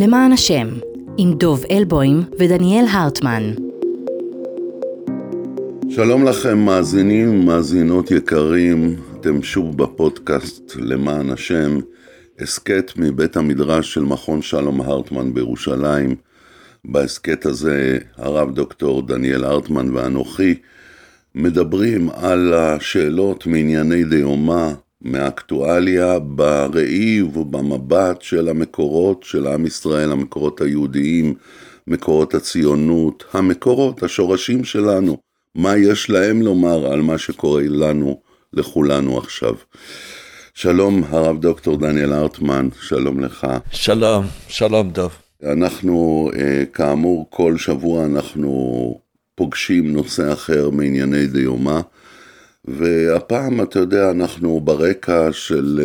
למען השם, עם דוב אלבוים ודניאל הרטמן. שלום לכם מאזינים ומאזינות יקרים, אתם שוב בפודקאסט למען השם, הסכת מבית המדרש של מכון שלום הרטמן בירושלים. בהסכת הזה הרב דוקטור דניאל הרטמן ואנוכי מדברים על השאלות מענייני דיומא, מאקטואליה בראי ובמבט של המקורות של עם ישראל, המקורות היהודיים, מקורות הציונות, המקורות, השורשים שלנו, מה יש להם לומר על מה שקורה לנו, לכולנו עכשיו. שלום הרב דוקטור דניאל ארטמן, שלום לך. שלום, שלום דב. אנחנו, אה, כאמור, כל שבוע אנחנו פוגשים נושא אחר מענייני דיומא. והפעם, אתה יודע, אנחנו ברקע של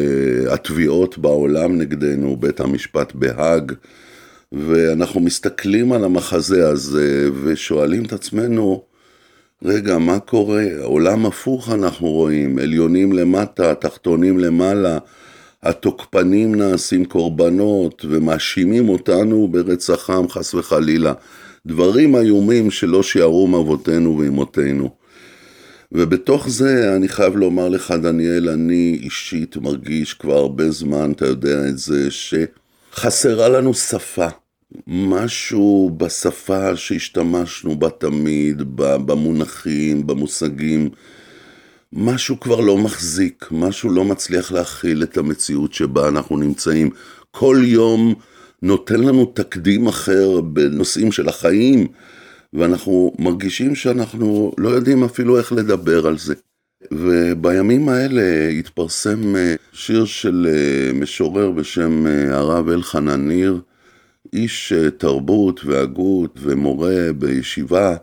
uh, התביעות בעולם נגדנו, בית המשפט בהאג, ואנחנו מסתכלים על המחזה הזה ושואלים את עצמנו, רגע, מה קורה? עולם הפוך אנחנו רואים, עליונים למטה, תחתונים למעלה, התוקפנים נעשים קורבנות ומאשימים אותנו ברצחם, חס וחלילה. דברים איומים שלא שיערום אבותינו ואמותינו. ובתוך זה אני חייב לומר לך, דניאל, אני אישית מרגיש כבר הרבה זמן, אתה יודע את זה, שחסרה לנו שפה. משהו בשפה שהשתמשנו בה תמיד, במונחים, במושגים, משהו כבר לא מחזיק, משהו לא מצליח להכיל את המציאות שבה אנחנו נמצאים. כל יום נותן לנו תקדים אחר בנושאים של החיים. ואנחנו מרגישים שאנחנו לא יודעים אפילו איך לדבר על זה. ובימים האלה התפרסם אה, שיר של אה, משורר בשם אה, הרב אלחנן ניר, איש תרבות והגות ומורה בישיבה,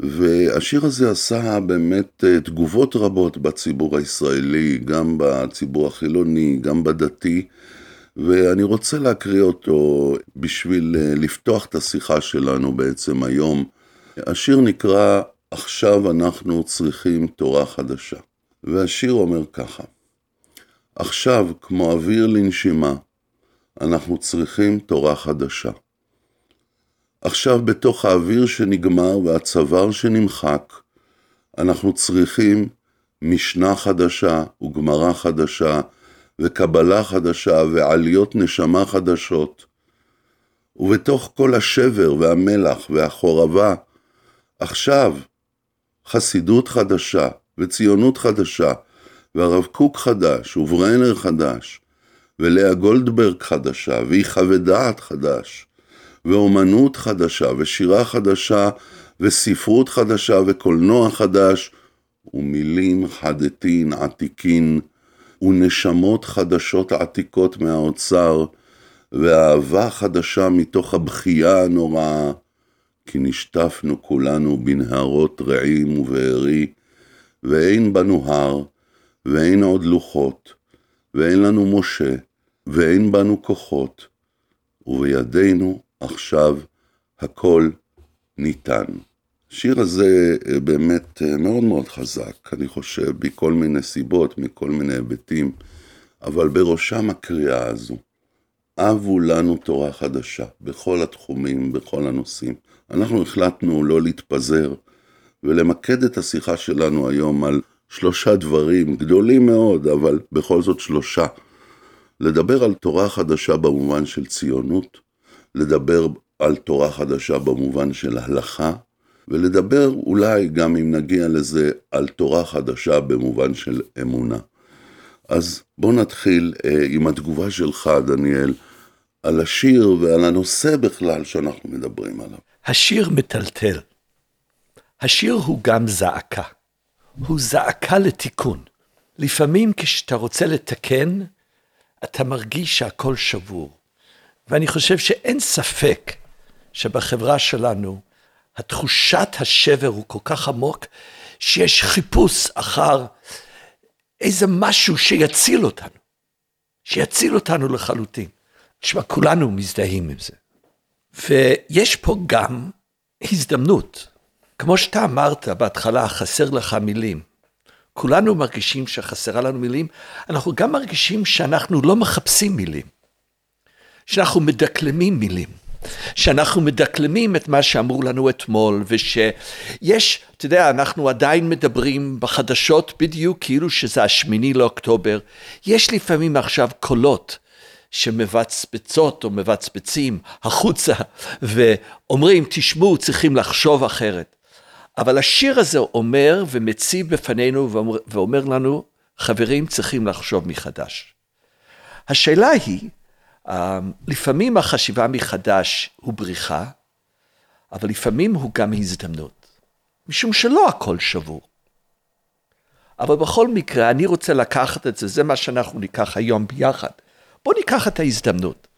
והשיר הזה עשה באמת תגובות רבות בציבור הישראלי, גם בציבור החילוני, גם בדתי, ואני רוצה להקריא אותו בשביל לפתוח את השיחה שלנו בעצם היום. השיר נקרא "עכשיו אנחנו צריכים תורה חדשה", והשיר אומר ככה: עכשיו, כמו אוויר לנשימה, אנחנו צריכים תורה חדשה. עכשיו, בתוך האוויר שנגמר והצוואר שנמחק, אנחנו צריכים משנה חדשה וגמרא חדשה וקבלה חדשה ועליות נשמה חדשות. ובתוך כל השבר והמלח והחורבה עכשיו חסידות חדשה וציונות חדשה והרב קוק חדש וברנר חדש ולאה גולדברג חדשה ויחווה דעת חדש ואומנות חדשה ושירה חדשה וספרות חדשה וקולנוע חדש ומילים חדתין עתיקין ונשמות חדשות עתיקות מהאוצר ואהבה חדשה מתוך הבכייה הנוראה כי נשטפנו כולנו בנהרות רעים ובארי, ואין בנו הר, ואין עוד לוחות, ואין לנו משה, ואין בנו כוחות, ובידינו עכשיו הכל ניתן. השיר הזה אה, באמת אה, מאוד מאוד חזק, אני חושב, מכל מיני סיבות, מכל מיני היבטים, אבל בראשם הקריאה הזו. אבו לנו תורה חדשה, בכל התחומים, בכל הנושאים. אנחנו החלטנו לא להתפזר ולמקד את השיחה שלנו היום על שלושה דברים גדולים מאוד, אבל בכל זאת שלושה. לדבר על תורה חדשה במובן של ציונות, לדבר על תורה חדשה במובן של הלכה, ולדבר אולי גם אם נגיע לזה על תורה חדשה במובן של אמונה. אז בוא נתחיל אה, עם התגובה שלך, דניאל, על השיר ועל הנושא בכלל שאנחנו מדברים עליו. השיר מטלטל. השיר הוא גם זעקה. הוא זעקה לתיקון. לפעמים כשאתה רוצה לתקן, אתה מרגיש שהכל שבור. ואני חושב שאין ספק שבחברה שלנו, התחושת השבר הוא כל כך עמוק, שיש חיפוש אחר איזה משהו שיציל אותנו. שיציל אותנו לחלוטין. תשמע, כולנו מזדהים עם זה. ויש פה גם הזדמנות. כמו שאתה אמרת בהתחלה, חסר לך מילים. כולנו מרגישים שחסרה לנו מילים, אנחנו גם מרגישים שאנחנו לא מחפשים מילים. שאנחנו מדקלמים מילים. שאנחנו מדקלמים את מה שאמרו לנו אתמול, ושיש, אתה יודע, אנחנו עדיין מדברים בחדשות בדיוק כאילו שזה השמיני לאוקטובר. יש לפעמים עכשיו קולות שמבצבצות או מבצבצים החוצה, ואומרים, תשמעו, צריכים לחשוב אחרת. אבל השיר הזה אומר ומציב בפנינו ואומר, לנו, חברים, צריכים לחשוב מחדש. השאלה היא, לפעמים החשיבה מחדש הוא בריחה, אבל לפעמים הוא גם הזדמנות, משום שלא הכל שבור. אבל בכל מקרה, אני רוצה לקחת את זה, זה מה שאנחנו ניקח היום ביחד. בואו ניקח את ההזדמנות.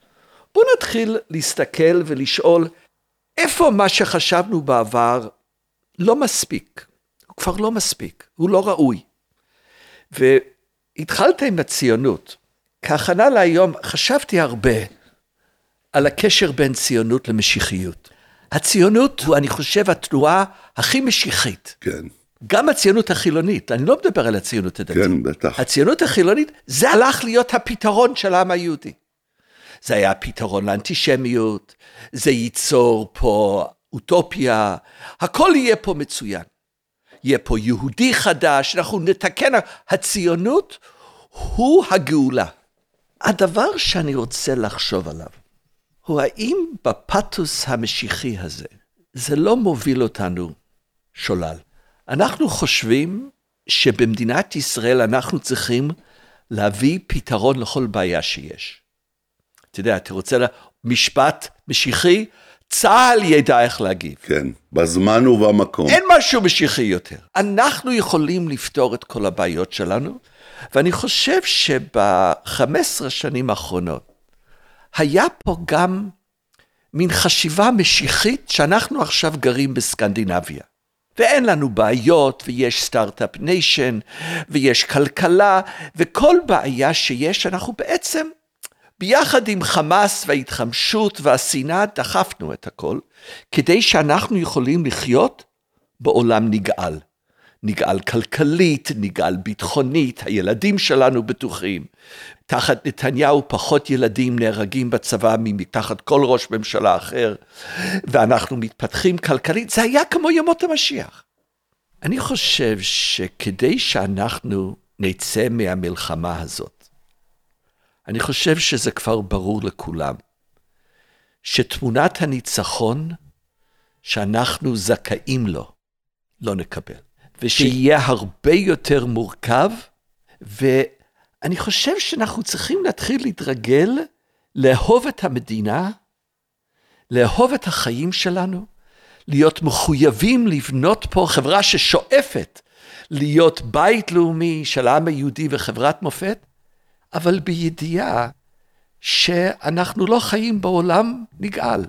בואו נתחיל להסתכל ולשאול, איפה מה שחשבנו בעבר לא מספיק? הוא כבר לא מספיק, הוא לא ראוי. והתחלת עם הציונות. כהכנה להיום חשבתי הרבה על הקשר בין ציונות למשיחיות. הציונות הוא, אני חושב, התנועה הכי משיחית. כן. גם הציונות החילונית, אני לא מדבר על הציונות הדתית. כן, בטח. הציונות החילונית, זה הלך להיות הפתרון של העם היהודי. זה היה פתרון לאנטישמיות, זה ייצור פה אוטופיה, הכל יהיה פה מצוין. יהיה פה יהודי חדש, אנחנו נתקן, הציונות הוא הגאולה. הדבר שאני רוצה לחשוב עליו, הוא האם בפתוס המשיחי הזה, זה לא מוביל אותנו שולל. אנחנו חושבים שבמדינת ישראל אנחנו צריכים להביא פתרון לכל בעיה שיש. אתה יודע, אתה רוצה משפט משיחי? צה"ל ידע איך להגיב. כן, בזמן ובמקום. אין משהו משיחי יותר. אנחנו יכולים לפתור את כל הבעיות שלנו, ואני חושב שב-15 שנים האחרונות היה פה גם מין חשיבה משיחית שאנחנו עכשיו גרים בסקנדינביה. ואין לנו בעיות, ויש Start-Up Nation, ויש כלכלה, וכל בעיה שיש, אנחנו בעצם, ביחד עם חמאס וההתחמשות והשנאה, דחפנו את הכל, כדי שאנחנו יכולים לחיות בעולם נגאל. נגאל כלכלית, נגאל ביטחונית, הילדים שלנו בטוחים. תחת נתניהו פחות ילדים נהרגים בצבא מתחת כל ראש ממשלה אחר, ואנחנו מתפתחים כלכלית, זה היה כמו ימות המשיח. אני חושב שכדי שאנחנו נצא מהמלחמה הזאת, אני חושב שזה כבר ברור לכולם, שתמונת הניצחון שאנחנו זכאים לו, לא נקבל. ושיהיה הרבה יותר מורכב, ואני חושב שאנחנו צריכים להתחיל להתרגל לאהוב את המדינה, לאהוב את החיים שלנו, להיות מחויבים לבנות פה חברה ששואפת להיות בית לאומי של העם היהודי וחברת מופת, אבל בידיעה שאנחנו לא חיים בעולם נגאל.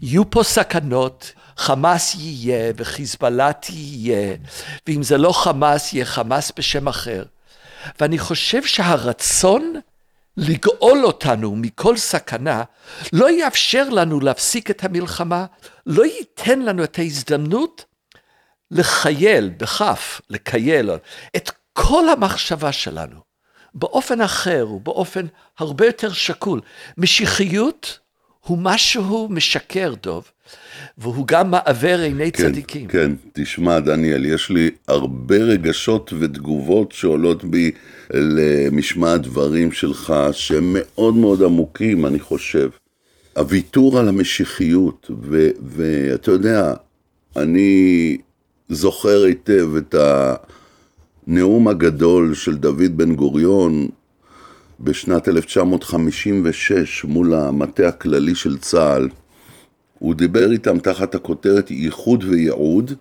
יהיו פה סכנות, חמאס יהיה וחיזבאללה תהיה, ואם זה לא חמאס, יהיה חמאס בשם אחר. ואני חושב שהרצון לגאול אותנו מכל סכנה, לא יאפשר לנו להפסיק את המלחמה, לא ייתן לנו את ההזדמנות לחייל, בכף, לקייל, את כל המחשבה שלנו, באופן אחר ובאופן הרבה יותר שקול. משיחיות הוא משהו משקר, דוב, והוא גם מעוור עיני כן, צדיקים. כן, תשמע, דניאל, יש לי הרבה רגשות ותגובות שעולות בי למשמע הדברים שלך, שהם מאוד מאוד עמוקים, אני חושב. הוויתור על המשיחיות, ואתה יודע, אני זוכר היטב את הנאום הגדול של דוד בן גוריון בשנת 1956 מול המטה הכללי של צה"ל. הוא דיבר איתם תחת הכותרת ייחוד וייעוד,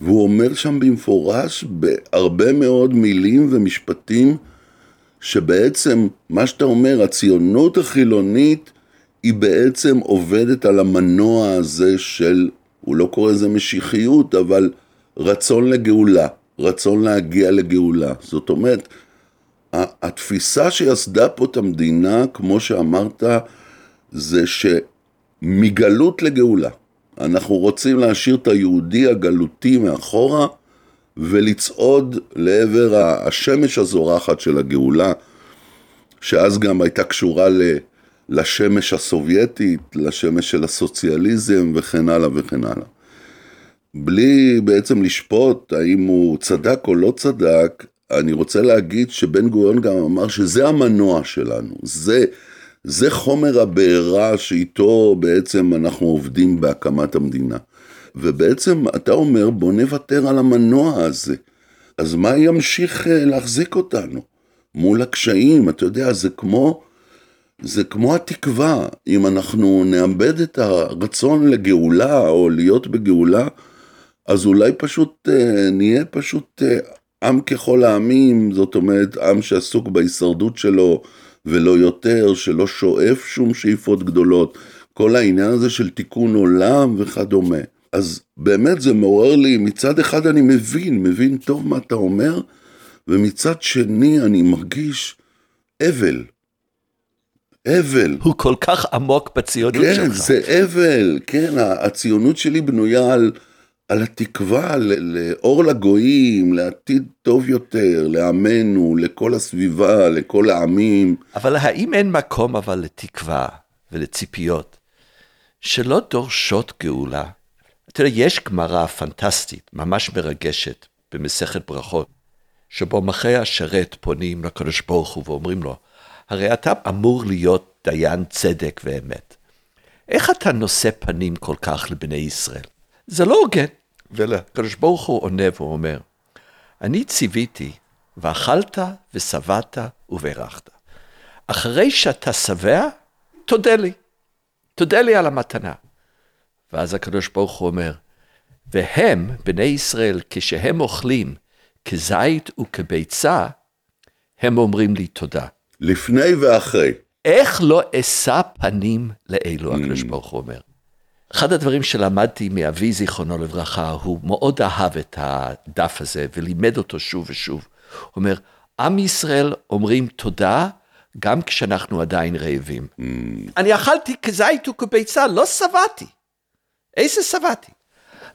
והוא אומר שם במפורש בהרבה מאוד מילים ומשפטים שבעצם מה שאתה אומר, הציונות החילונית היא בעצם עובדת על המנוע הזה של, הוא לא קורא לזה משיחיות, אבל רצון לגאולה, רצון להגיע לגאולה. זאת אומרת, התפיסה שיסדה פה את המדינה, כמו שאמרת, זה שמגלות לגאולה. אנחנו רוצים להשאיר את היהודי הגלותי מאחורה ולצעוד לעבר השמש הזורחת של הגאולה, שאז גם הייתה קשורה לשמש הסובייטית, לשמש של הסוציאליזם וכן הלאה וכן הלאה. בלי בעצם לשפוט האם הוא צדק או לא צדק, אני רוצה להגיד שבן גוריון גם אמר שזה המנוע שלנו, זה, זה חומר הבעירה שאיתו בעצם אנחנו עובדים בהקמת המדינה. ובעצם אתה אומר בוא נוותר על המנוע הזה. אז מה ימשיך אה, להחזיק אותנו? מול הקשיים, אתה יודע, זה כמו, זה כמו התקווה, אם אנחנו נאבד את הרצון לגאולה או להיות בגאולה, אז אולי פשוט אה, נהיה פשוט אה, עם ככל העמים, זאת אומרת, עם שעסוק בהישרדות שלו ולא יותר, שלא שואף שום שאיפות גדולות, כל העניין הזה של תיקון עולם וכדומה. אז באמת זה מעורר לי, מצד אחד אני מבין, מבין טוב מה אתה אומר, ומצד שני אני מרגיש אבל. אבל. הוא כל כך עמוק בציונות כן, שלך. כן, זה אבל, כן, הציונות שלי בנויה על, על התקווה לאור לגויים, לעתיד טוב יותר, לעמנו, לכל הסביבה, לכל העמים. אבל האם אין מקום אבל לתקווה ולציפיות שלא דורשות גאולה? אתה יודע, יש גמרא פנטסטית, ממש מרגשת, במסכת ברכות, שבו מחי השרת פונים לקדוש ברוך הוא ואומרים לו, הרי אתה אמור להיות דיין צדק ואמת. איך אתה נושא פנים כל כך לבני ישראל? זה לא הוגן. ולקדוש ברוך הוא עונה ואומר, אני ציוויתי, ואכלת ושבעת וברכת. אחרי שאתה שבע, תודה לי. תודה לי על המתנה. ואז הקדוש ברוך הוא אומר, והם, בני ישראל, כשהם אוכלים כזית וכביצה, הם אומרים לי תודה. לפני ואחרי. איך לא אשא פנים לאלו, הקדוש ברוך הוא אומר. אחד הדברים שלמדתי מאבי, זיכרונו לברכה, הוא מאוד אהב את הדף הזה ולימד אותו שוב ושוב. הוא אומר, עם ישראל אומרים תודה גם כשאנחנו עדיין רעבים. Mm. אני אכלתי כזית וכביצה, לא שבעתי. איזה שבעתי?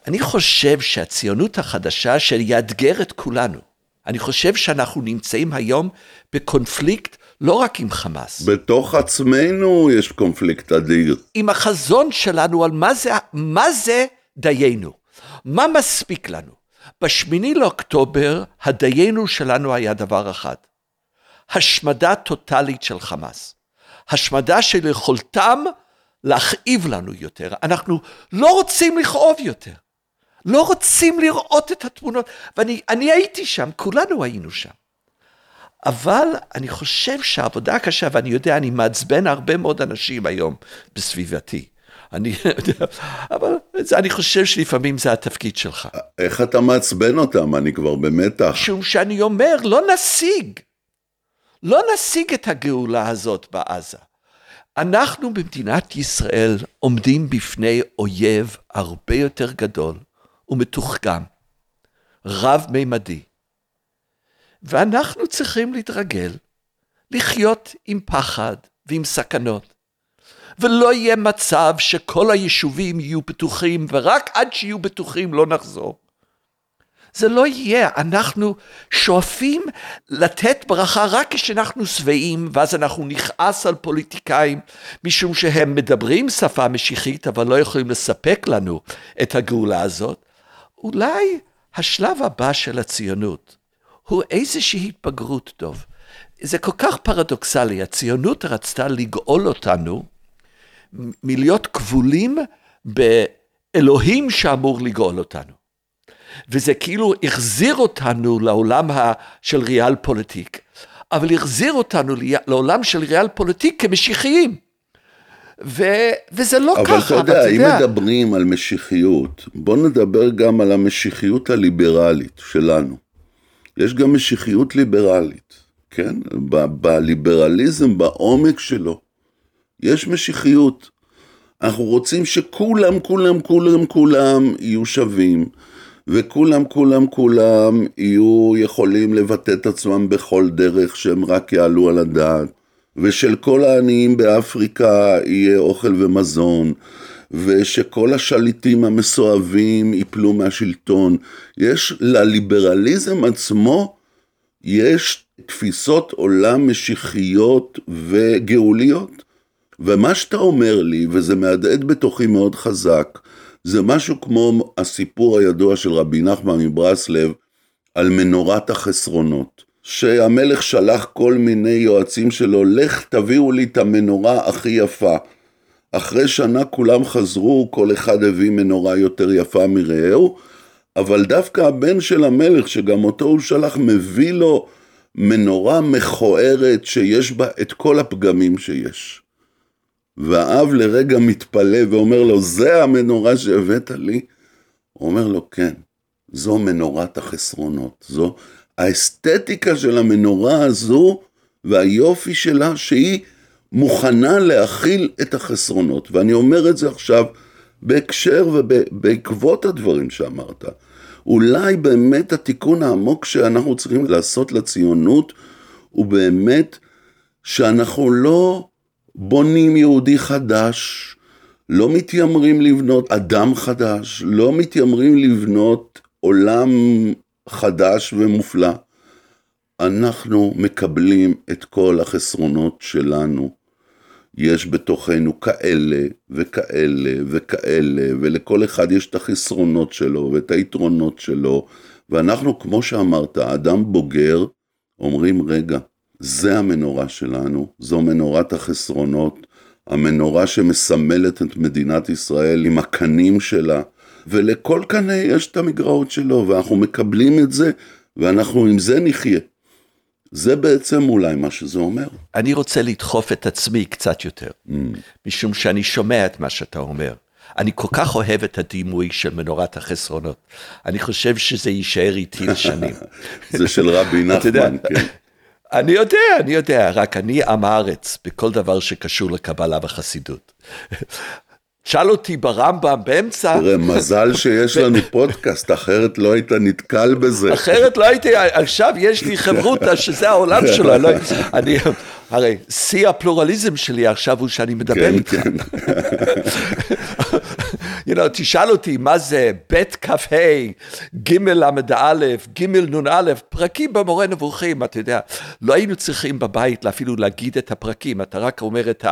אני חושב שהציונות החדשה שיאתגר את כולנו, אני חושב שאנחנו נמצאים היום בקונפליקט לא רק עם חמאס. בתוך עצמנו יש קונפליקט אדיר. עם החזון שלנו על מה זה, מה זה דיינו, מה מספיק לנו. בשמיני לאוקטובר, הדיינו שלנו היה דבר אחד, השמדה טוטאלית של חמאס. השמדה של יכולתם להכאיב לנו יותר. אנחנו לא רוצים לכאוב יותר. לא רוצים לראות את התמונות. ואני הייתי שם, כולנו היינו שם. אבל אני חושב שהעבודה הקשה, ואני יודע, אני מעצבן הרבה מאוד אנשים היום בסביבתי. אני יודע, אבל זה, אני חושב שלפעמים זה התפקיד שלך. איך אתה מעצבן אותם? אני כבר במתח. משום שאני אומר, לא נשיג. לא נשיג את הגאולה הזאת בעזה. אנחנו במדינת ישראל עומדים בפני אויב הרבה יותר גדול ומתוחכם, רב-מימדי. ואנחנו צריכים להתרגל לחיות עם פחד ועם סכנות. ולא יהיה מצב שכל היישובים יהיו בטוחים, ורק עד שיהיו בטוחים לא נחזור. זה לא יהיה, אנחנו שואפים לתת ברכה רק כשאנחנו שבעים, ואז אנחנו נכעס על פוליטיקאים, משום שהם מדברים שפה משיחית, אבל לא יכולים לספק לנו את הגאולה הזאת. אולי השלב הבא של הציונות הוא איזושהי התבגרות טוב. זה כל כך פרדוקסלי, הציונות רצתה לגאול אותנו מלהיות כבולים באלוהים שאמור לגאול אותנו. וזה כאילו החזיר אותנו לעולם של ריאל פוליטיק, אבל החזיר אותנו לעולם של ריאל פוליטיק כמשיחיים. ו... וזה לא אבל ככה, אבל אתה יודע, אם מדברים על משיחיות, בוא נדבר גם על המשיחיות הליברלית שלנו. יש גם משיחיות ליברלית, כן? בליברליזם, בעומק שלו, יש משיחיות. אנחנו רוצים שכולם, כולם, כולם, כולם יהיו שווים. וכולם, כולם, כולם יהיו יכולים לבטא את עצמם בכל דרך שהם רק יעלו על הדעת, ושל כל העניים באפריקה יהיה אוכל ומזון, ושכל השליטים המסואבים ייפלו מהשלטון. יש לליברליזם עצמו, יש תפיסות עולם משיחיות וגאוליות, ומה שאתה אומר לי, וזה מהדהד בתוכי מאוד חזק, זה משהו כמו הסיפור הידוע של רבי נחמן מברסלב על מנורת החסרונות. שהמלך שלח כל מיני יועצים שלו, לך תביאו לי את המנורה הכי יפה. אחרי שנה כולם חזרו, כל אחד הביא מנורה יותר יפה מרעהו, אבל דווקא הבן של המלך, שגם אותו הוא שלח, מביא לו מנורה מכוערת שיש בה את כל הפגמים שיש. והאב לרגע מתפלא ואומר לו, זה המנורה שהבאת לי? הוא אומר לו, כן, זו מנורת החסרונות, זו האסתטיקה של המנורה הזו והיופי שלה שהיא מוכנה להכיל את החסרונות. ואני אומר את זה עכשיו בהקשר ובעקבות הדברים שאמרת. אולי באמת התיקון העמוק שאנחנו צריכים לעשות לציונות הוא באמת שאנחנו לא בונים יהודי חדש, לא מתיימרים לבנות אדם חדש, לא מתיימרים לבנות עולם חדש ומופלא. אנחנו מקבלים את כל החסרונות שלנו. יש בתוכנו כאלה וכאלה וכאלה, ולכל אחד יש את החסרונות שלו ואת היתרונות שלו, ואנחנו, כמו שאמרת, אדם בוגר, אומרים, רגע, זה המנורה שלנו, זו מנורת החסרונות, המנורה שמסמלת את מדינת ישראל עם הקנים שלה, ולכל קנה יש את המגרעות שלו, ואנחנו מקבלים את זה, ואנחנו עם זה נחיה. זה בעצם אולי מה שזה אומר. אני רוצה לדחוף את עצמי קצת יותר, mm. משום שאני שומע את מה שאתה אומר. אני כל כך אוהב את הדימוי של מנורת החסרונות. אני חושב שזה יישאר איתי לשנים. זה של רבי נחמן, כן. אני יודע, אני יודע, רק אני עם הארץ בכל דבר שקשור לקבלה וחסידות. שאל אותי ברמב"ם באמצע... תראה, מזל שיש לנו פודקאסט, אחרת לא היית נתקל בזה. אחרת לא הייתי, עכשיו יש לי חברותא שזה העולם שלו, לא, אני, הרי שיא הפלורליזם שלי עכשיו הוא שאני מדבר כן, איתך. you know, תשאל אותי מה זה ב' כ"ה, ג' ל"א, ג' נ"א, פרקים במורה נבוכים, אתה יודע, לא היינו צריכים בבית אפילו להגיד את הפרקים, אתה רק אומר את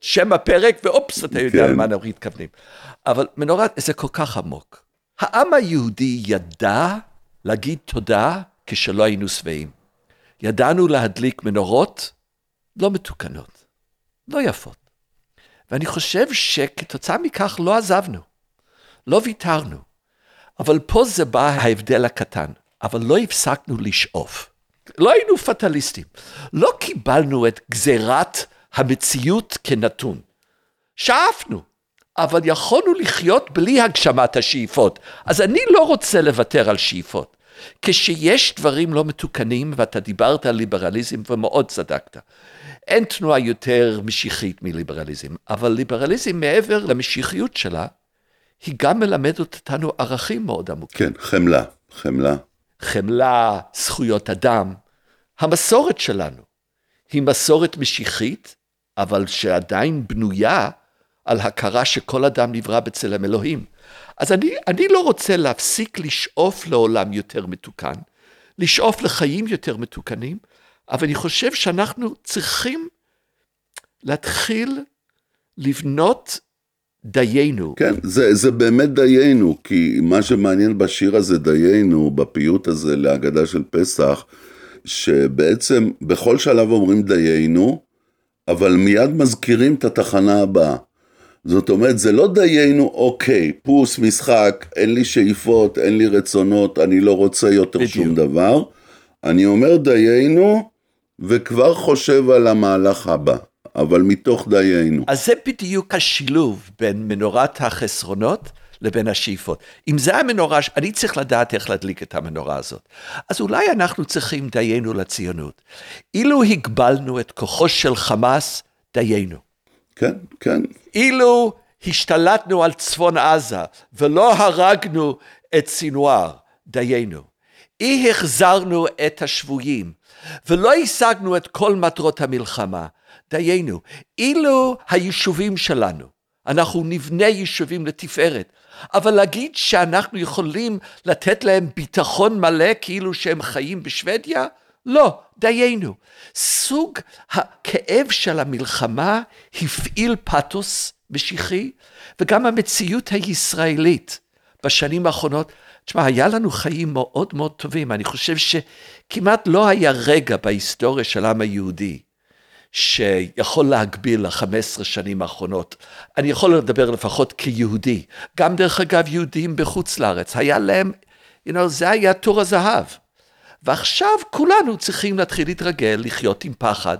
שם הפרק ואופס, אתה יודע כן. למה אנחנו מתכוונים. אבל מנורת, זה כל כך עמוק. העם היהודי ידע להגיד תודה כשלא היינו שבעים. ידענו להדליק מנורות לא מתוקנות, לא יפות. ואני חושב שכתוצאה מכך לא עזבנו. לא ויתרנו. אבל פה זה בא ההבדל הקטן, אבל לא הפסקנו לשאוף. לא היינו פטליסטים. לא קיבלנו את גזירת המציאות כנתון. שאפנו, אבל יכולנו לחיות בלי הגשמת השאיפות. אז אני לא רוצה לוותר על שאיפות. כשיש דברים לא מתוקנים, ואתה דיברת על ליברליזם ומאוד צדקת, אין תנועה יותר משיחית מליברליזם, אבל ליברליזם מעבר למשיחיות שלה, היא גם מלמדת אותנו ערכים מאוד עמוקים. כן, חמלה, חמלה. חמלה, זכויות אדם. המסורת שלנו היא מסורת משיחית, אבל שעדיין בנויה על הכרה שכל אדם נברא בצלם אלוהים. אז אני, אני לא רוצה להפסיק לשאוף לעולם יותר מתוקן, לשאוף לחיים יותר מתוקנים, אבל אני חושב שאנחנו צריכים להתחיל לבנות דיינו. כן, זה, זה באמת דיינו, כי מה שמעניין בשיר הזה, דיינו, בפיוט הזה להגדה של פסח, שבעצם בכל שלב אומרים דיינו, אבל מיד מזכירים את התחנה הבאה. זאת אומרת, זה לא דיינו, אוקיי, פוס, משחק, אין לי שאיפות, אין לי רצונות, אני לא רוצה יותר בדיוק. שום דבר. אני אומר דיינו, וכבר חושב על המהלך הבא. אבל מתוך דיינו. אז זה בדיוק השילוב בין מנורת החסרונות לבין השאיפות. אם זה המנורה, אני צריך לדעת איך להדליק את המנורה הזאת. אז אולי אנחנו צריכים דיינו לציונות. אילו הגבלנו את כוחו של חמאס, דיינו. כן, כן. אילו השתלטנו על צפון עזה ולא הרגנו את סינואר, דיינו. אי החזרנו את השבויים ולא השגנו את כל מטרות המלחמה, דיינו. אילו היישובים שלנו, אנחנו נבנה יישובים לתפארת, אבל להגיד שאנחנו יכולים לתת להם ביטחון מלא כאילו שהם חיים בשוודיה, לא, דיינו. סוג הכאב של המלחמה הפעיל פתוס משיחי, וגם המציאות הישראלית בשנים האחרונות, תשמע, היה לנו חיים מאוד מאוד טובים. אני חושב שכמעט לא היה רגע בהיסטוריה של העם היהודי שיכול להגביל ל-15 שנים האחרונות. אני יכול לדבר לפחות כיהודי. גם דרך אגב, יהודים בחוץ לארץ, היה להם, you know, זה היה תור הזהב. ועכשיו כולנו צריכים להתחיל להתרגל, לחיות עם פחד.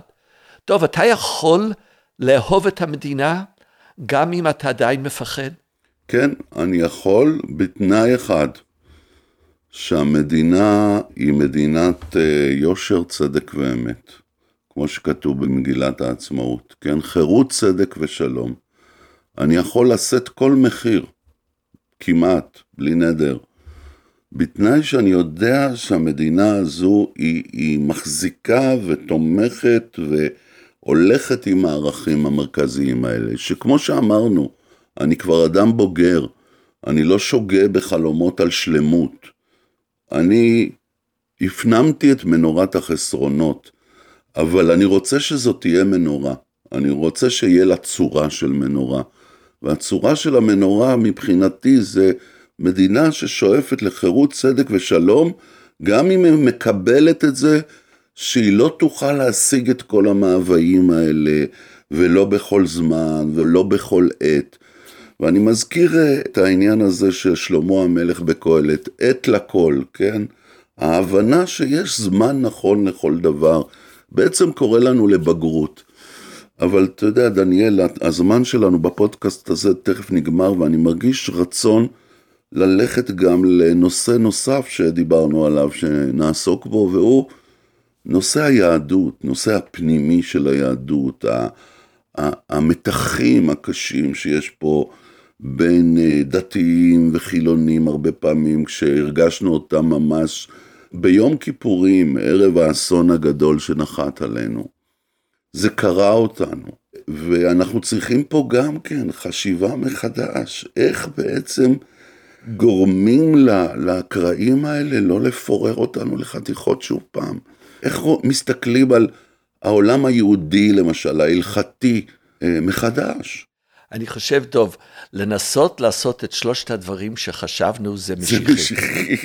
טוב, אתה יכול לאהוב את המדינה גם אם אתה עדיין מפחד? כן, אני יכול בתנאי אחד, שהמדינה היא מדינת אה, יושר, צדק ואמת, כמו שכתוב במגילת העצמאות, כן? חירות, צדק ושלום. אני יכול לשאת כל מחיר, כמעט, בלי נדר, בתנאי שאני יודע שהמדינה הזו היא, היא מחזיקה ותומכת והולכת עם הערכים המרכזיים האלה, שכמו שאמרנו, אני כבר אדם בוגר, אני לא שוגה בחלומות על שלמות. אני הפנמתי את מנורת החסרונות, אבל אני רוצה שזאת תהיה מנורה. אני רוצה שיהיה לה צורה של מנורה. והצורה של המנורה מבחינתי זה מדינה ששואפת לחירות, צדק ושלום, גם אם היא מקבלת את זה שהיא לא תוכל להשיג את כל המאוויים האלה, ולא בכל זמן, ולא בכל עת. ואני מזכיר אה, את העניין הזה של שלמה המלך בקהלת, עת לכל, כן? ההבנה שיש זמן נכון לכל דבר, בעצם קורא לנו לבגרות. אבל אתה יודע, דניאל, הזמן שלנו בפודקאסט הזה תכף נגמר, ואני מרגיש רצון ללכת גם לנושא נוסף שדיברנו עליו, שנעסוק בו, והוא נושא היהדות, נושא הפנימי של היהדות, המתחים הקשים שיש פה בין אה, דתיים וחילונים הרבה פעמים, כשהרגשנו אותם ממש ביום כיפורים, ערב האסון הגדול שנחת עלינו. זה קרה אותנו, ואנחנו צריכים פה גם כן חשיבה מחדש, איך בעצם גורמים לקרעים האלה לא לפורר אותנו לחתיכות שוב פעם. איך מסתכלים על העולם היהודי למשל, ההלכתי, אה, מחדש. אני חושב, טוב, לנסות לעשות את שלושת הדברים שחשבנו זה משיחי.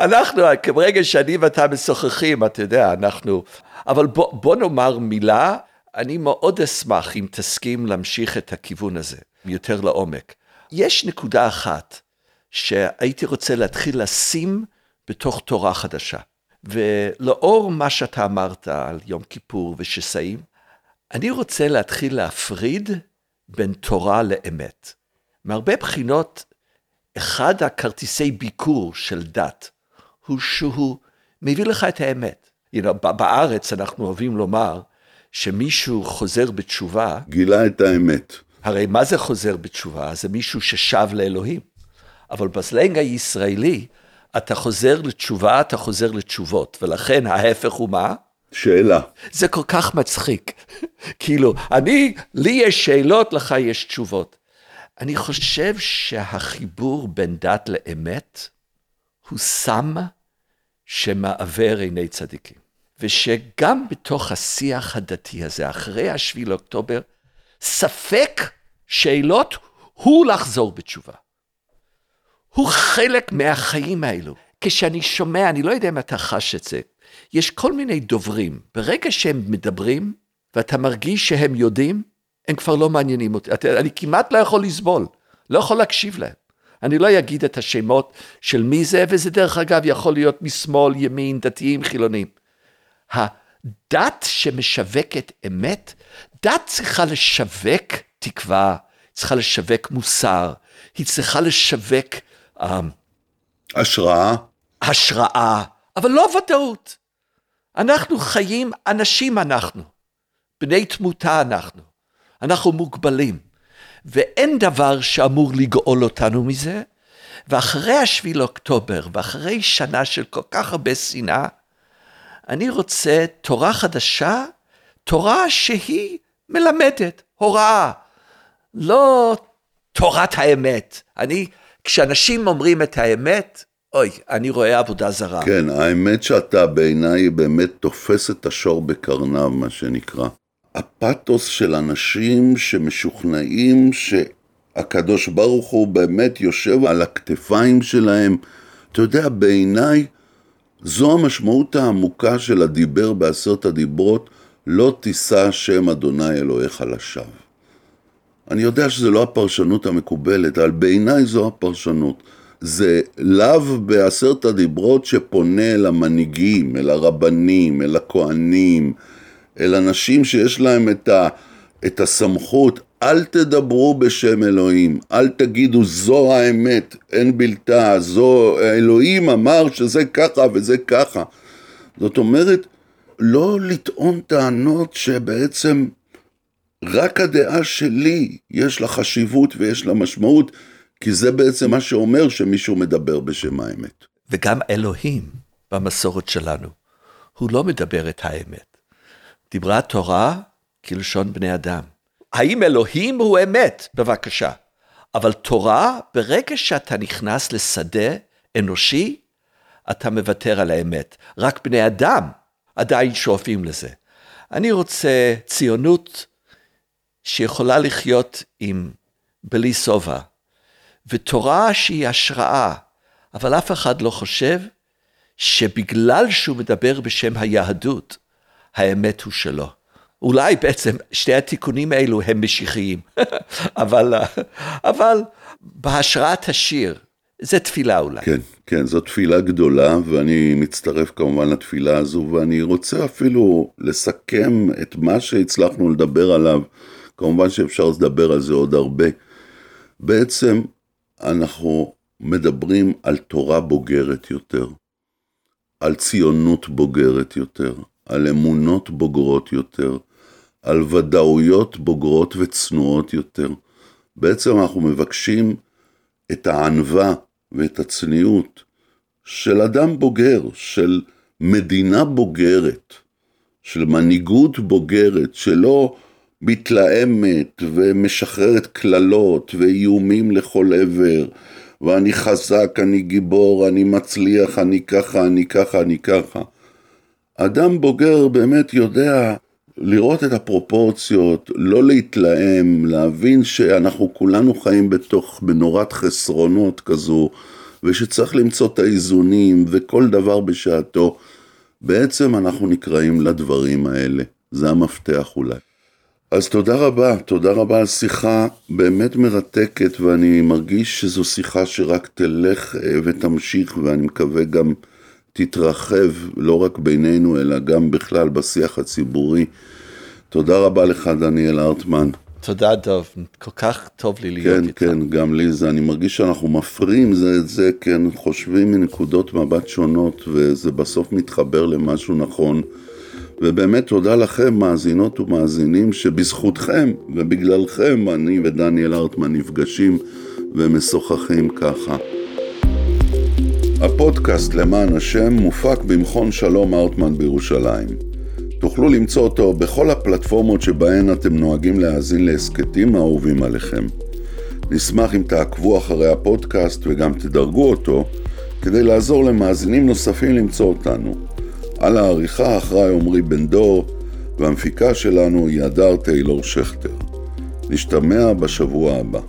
אנחנו, ברגע שאני ואתה משוחחים, אתה יודע, אנחנו... אבל בוא, בוא נאמר מילה, אני מאוד אשמח אם תסכים להמשיך את הכיוון הזה, יותר לעומק. יש נקודה אחת שהייתי רוצה להתחיל לשים בתוך תורה חדשה. ולאור מה שאתה אמרת על יום כיפור ושסעים, אני רוצה להתחיל להפריד בין תורה לאמת. מהרבה בחינות, אחד הכרטיסי ביקור של דת הוא שהוא מביא לך את האמת. You know, בארץ אנחנו אוהבים לומר שמישהו חוזר בתשובה. גילה את האמת. הרי מה זה חוזר בתשובה? זה מישהו ששב לאלוהים. אבל בסלנג הישראלי, אתה חוזר לתשובה, אתה חוזר לתשובות, ולכן ההפך הוא מה? שאלה. זה כל כך מצחיק. כאילו, אני, לי יש שאלות, לך יש תשובות. אני חושב שהחיבור בין דת לאמת הוא סם שמעוור עיני צדיקים. ושגם בתוך השיח הדתי הזה, אחרי השביעי לאוקטובר, ספק שאלות הוא לחזור בתשובה. הוא חלק מהחיים האלו. כשאני שומע, אני לא יודע אם אתה חש את זה, יש כל מיני דוברים, ברגע שהם מדברים, ואתה מרגיש שהם יודעים, הם כבר לא מעניינים אותי. אני כמעט לא יכול לסבול, לא יכול להקשיב להם. אני לא אגיד את השמות של מי זה, וזה דרך אגב יכול להיות משמאל, ימין, דתיים, חילונים. הדת שמשווקת אמת, דת צריכה לשווק תקווה, צריכה לשווק מוסר, היא צריכה לשווק... Um, השראה. השראה, אבל לא ודאות. אנחנו חיים, אנשים אנחנו, בני תמותה אנחנו, אנחנו מוגבלים, ואין דבר שאמור לגאול אותנו מזה, ואחרי השביעי לאוקטובר, ואחרי שנה של כל כך הרבה שנאה, אני רוצה תורה חדשה, תורה שהיא מלמדת, הוראה, לא תורת האמת. אני, כשאנשים אומרים את האמת, אוי, אני רואה עבודה זרה. כן, האמת שאתה בעיניי באמת תופס את השור בקרניו, מה שנקרא. הפתוס של אנשים שמשוכנעים שהקדוש ברוך הוא באמת יושב על הכתפיים שלהם. אתה יודע, בעיניי זו המשמעות העמוקה של הדיבר בעשרת הדיברות, לא תישא שם אדוני אלוהיך לשווא. אני יודע שזו לא הפרשנות המקובלת, אבל בעיניי זו הפרשנות. זה לאו בעשרת הדיברות שפונה אל המנהיגים, אל הרבנים, אל הכהנים, אל אנשים שיש להם את, ה, את הסמכות, אל תדברו בשם אלוהים, אל תגידו זו האמת, אין בלתה, זו, אלוהים אמר שזה ככה וזה ככה. זאת אומרת, לא לטעון טענות שבעצם רק הדעה שלי יש לה חשיבות ויש לה משמעות, כי זה בעצם מה שאומר שמישהו מדבר בשם האמת. וגם אלוהים במסורת שלנו, הוא לא מדבר את האמת. דיברה תורה כלשון בני אדם. האם אלוהים הוא אמת? בבקשה. אבל תורה, ברגע שאתה נכנס לשדה אנושי, אתה מוותר על האמת. רק בני אדם עדיין שואפים לזה. אני רוצה ציונות שיכולה לחיות עם בלי שובע, ותורה שהיא השראה, אבל אף אחד לא חושב שבגלל שהוא מדבר בשם היהדות, האמת הוא שלו. אולי בעצם שתי התיקונים האלו הם משיחיים, אבל, אבל בהשראת השיר, זה תפילה אולי. כן, כן, זו תפילה גדולה, ואני מצטרף כמובן לתפילה הזו, ואני רוצה אפילו לסכם את מה שהצלחנו לדבר עליו, כמובן שאפשר לדבר על זה עוד הרבה. בעצם אנחנו מדברים על תורה בוגרת יותר, על ציונות בוגרת יותר, על אמונות בוגרות יותר, על ודאויות בוגרות וצנועות יותר. בעצם אנחנו מבקשים את הענווה ואת הצניעות של אדם בוגר, של מדינה בוגרת, של מנהיגות בוגרת, שלא מתלהמת ומשחררת קללות ואיומים לכל עבר, ואני חזק, אני גיבור, אני מצליח, אני ככה, אני ככה, אני ככה. אדם בוגר באמת יודע לראות את הפרופורציות, לא להתלהם, להבין שאנחנו כולנו חיים בתוך מנורת חסרונות כזו, ושצריך למצוא את האיזונים וכל דבר בשעתו. בעצם אנחנו נקראים לדברים האלה, זה המפתח אולי. אז תודה רבה, תודה רבה על שיחה באמת מרתקת, ואני מרגיש שזו שיחה שרק תלך אה, ותמשיך, ואני מקווה גם תתרחב, לא רק בינינו, אלא גם בכלל בשיח הציבורי. תודה רבה לך, דניאל ארטמן. תודה, דב, כל כך טוב לי להיות כן, איתך. כן, כן, גם לי זה, אני מרגיש שאנחנו מפרים זה את זה, כן, חושבים מנקודות מבט שונות, וזה בסוף מתחבר למשהו נכון. ובאמת תודה לכם, מאזינות ומאזינים, שבזכותכם ובגללכם אני ודניאל ארטמן נפגשים ומשוחחים ככה. הפודקאסט למען השם מופק במכון שלום ארטמן בירושלים. תוכלו למצוא אותו בכל הפלטפורמות שבהן אתם נוהגים להאזין להסכתים האהובים עליכם. נשמח אם תעקבו אחרי הפודקאסט וגם תדרגו אותו, כדי לעזור למאזינים נוספים למצוא אותנו. על העריכה אחראי עמרי בן דור, והמפיקה שלנו היא הדר טיילור שכטר. נשתמע בשבוע הבא.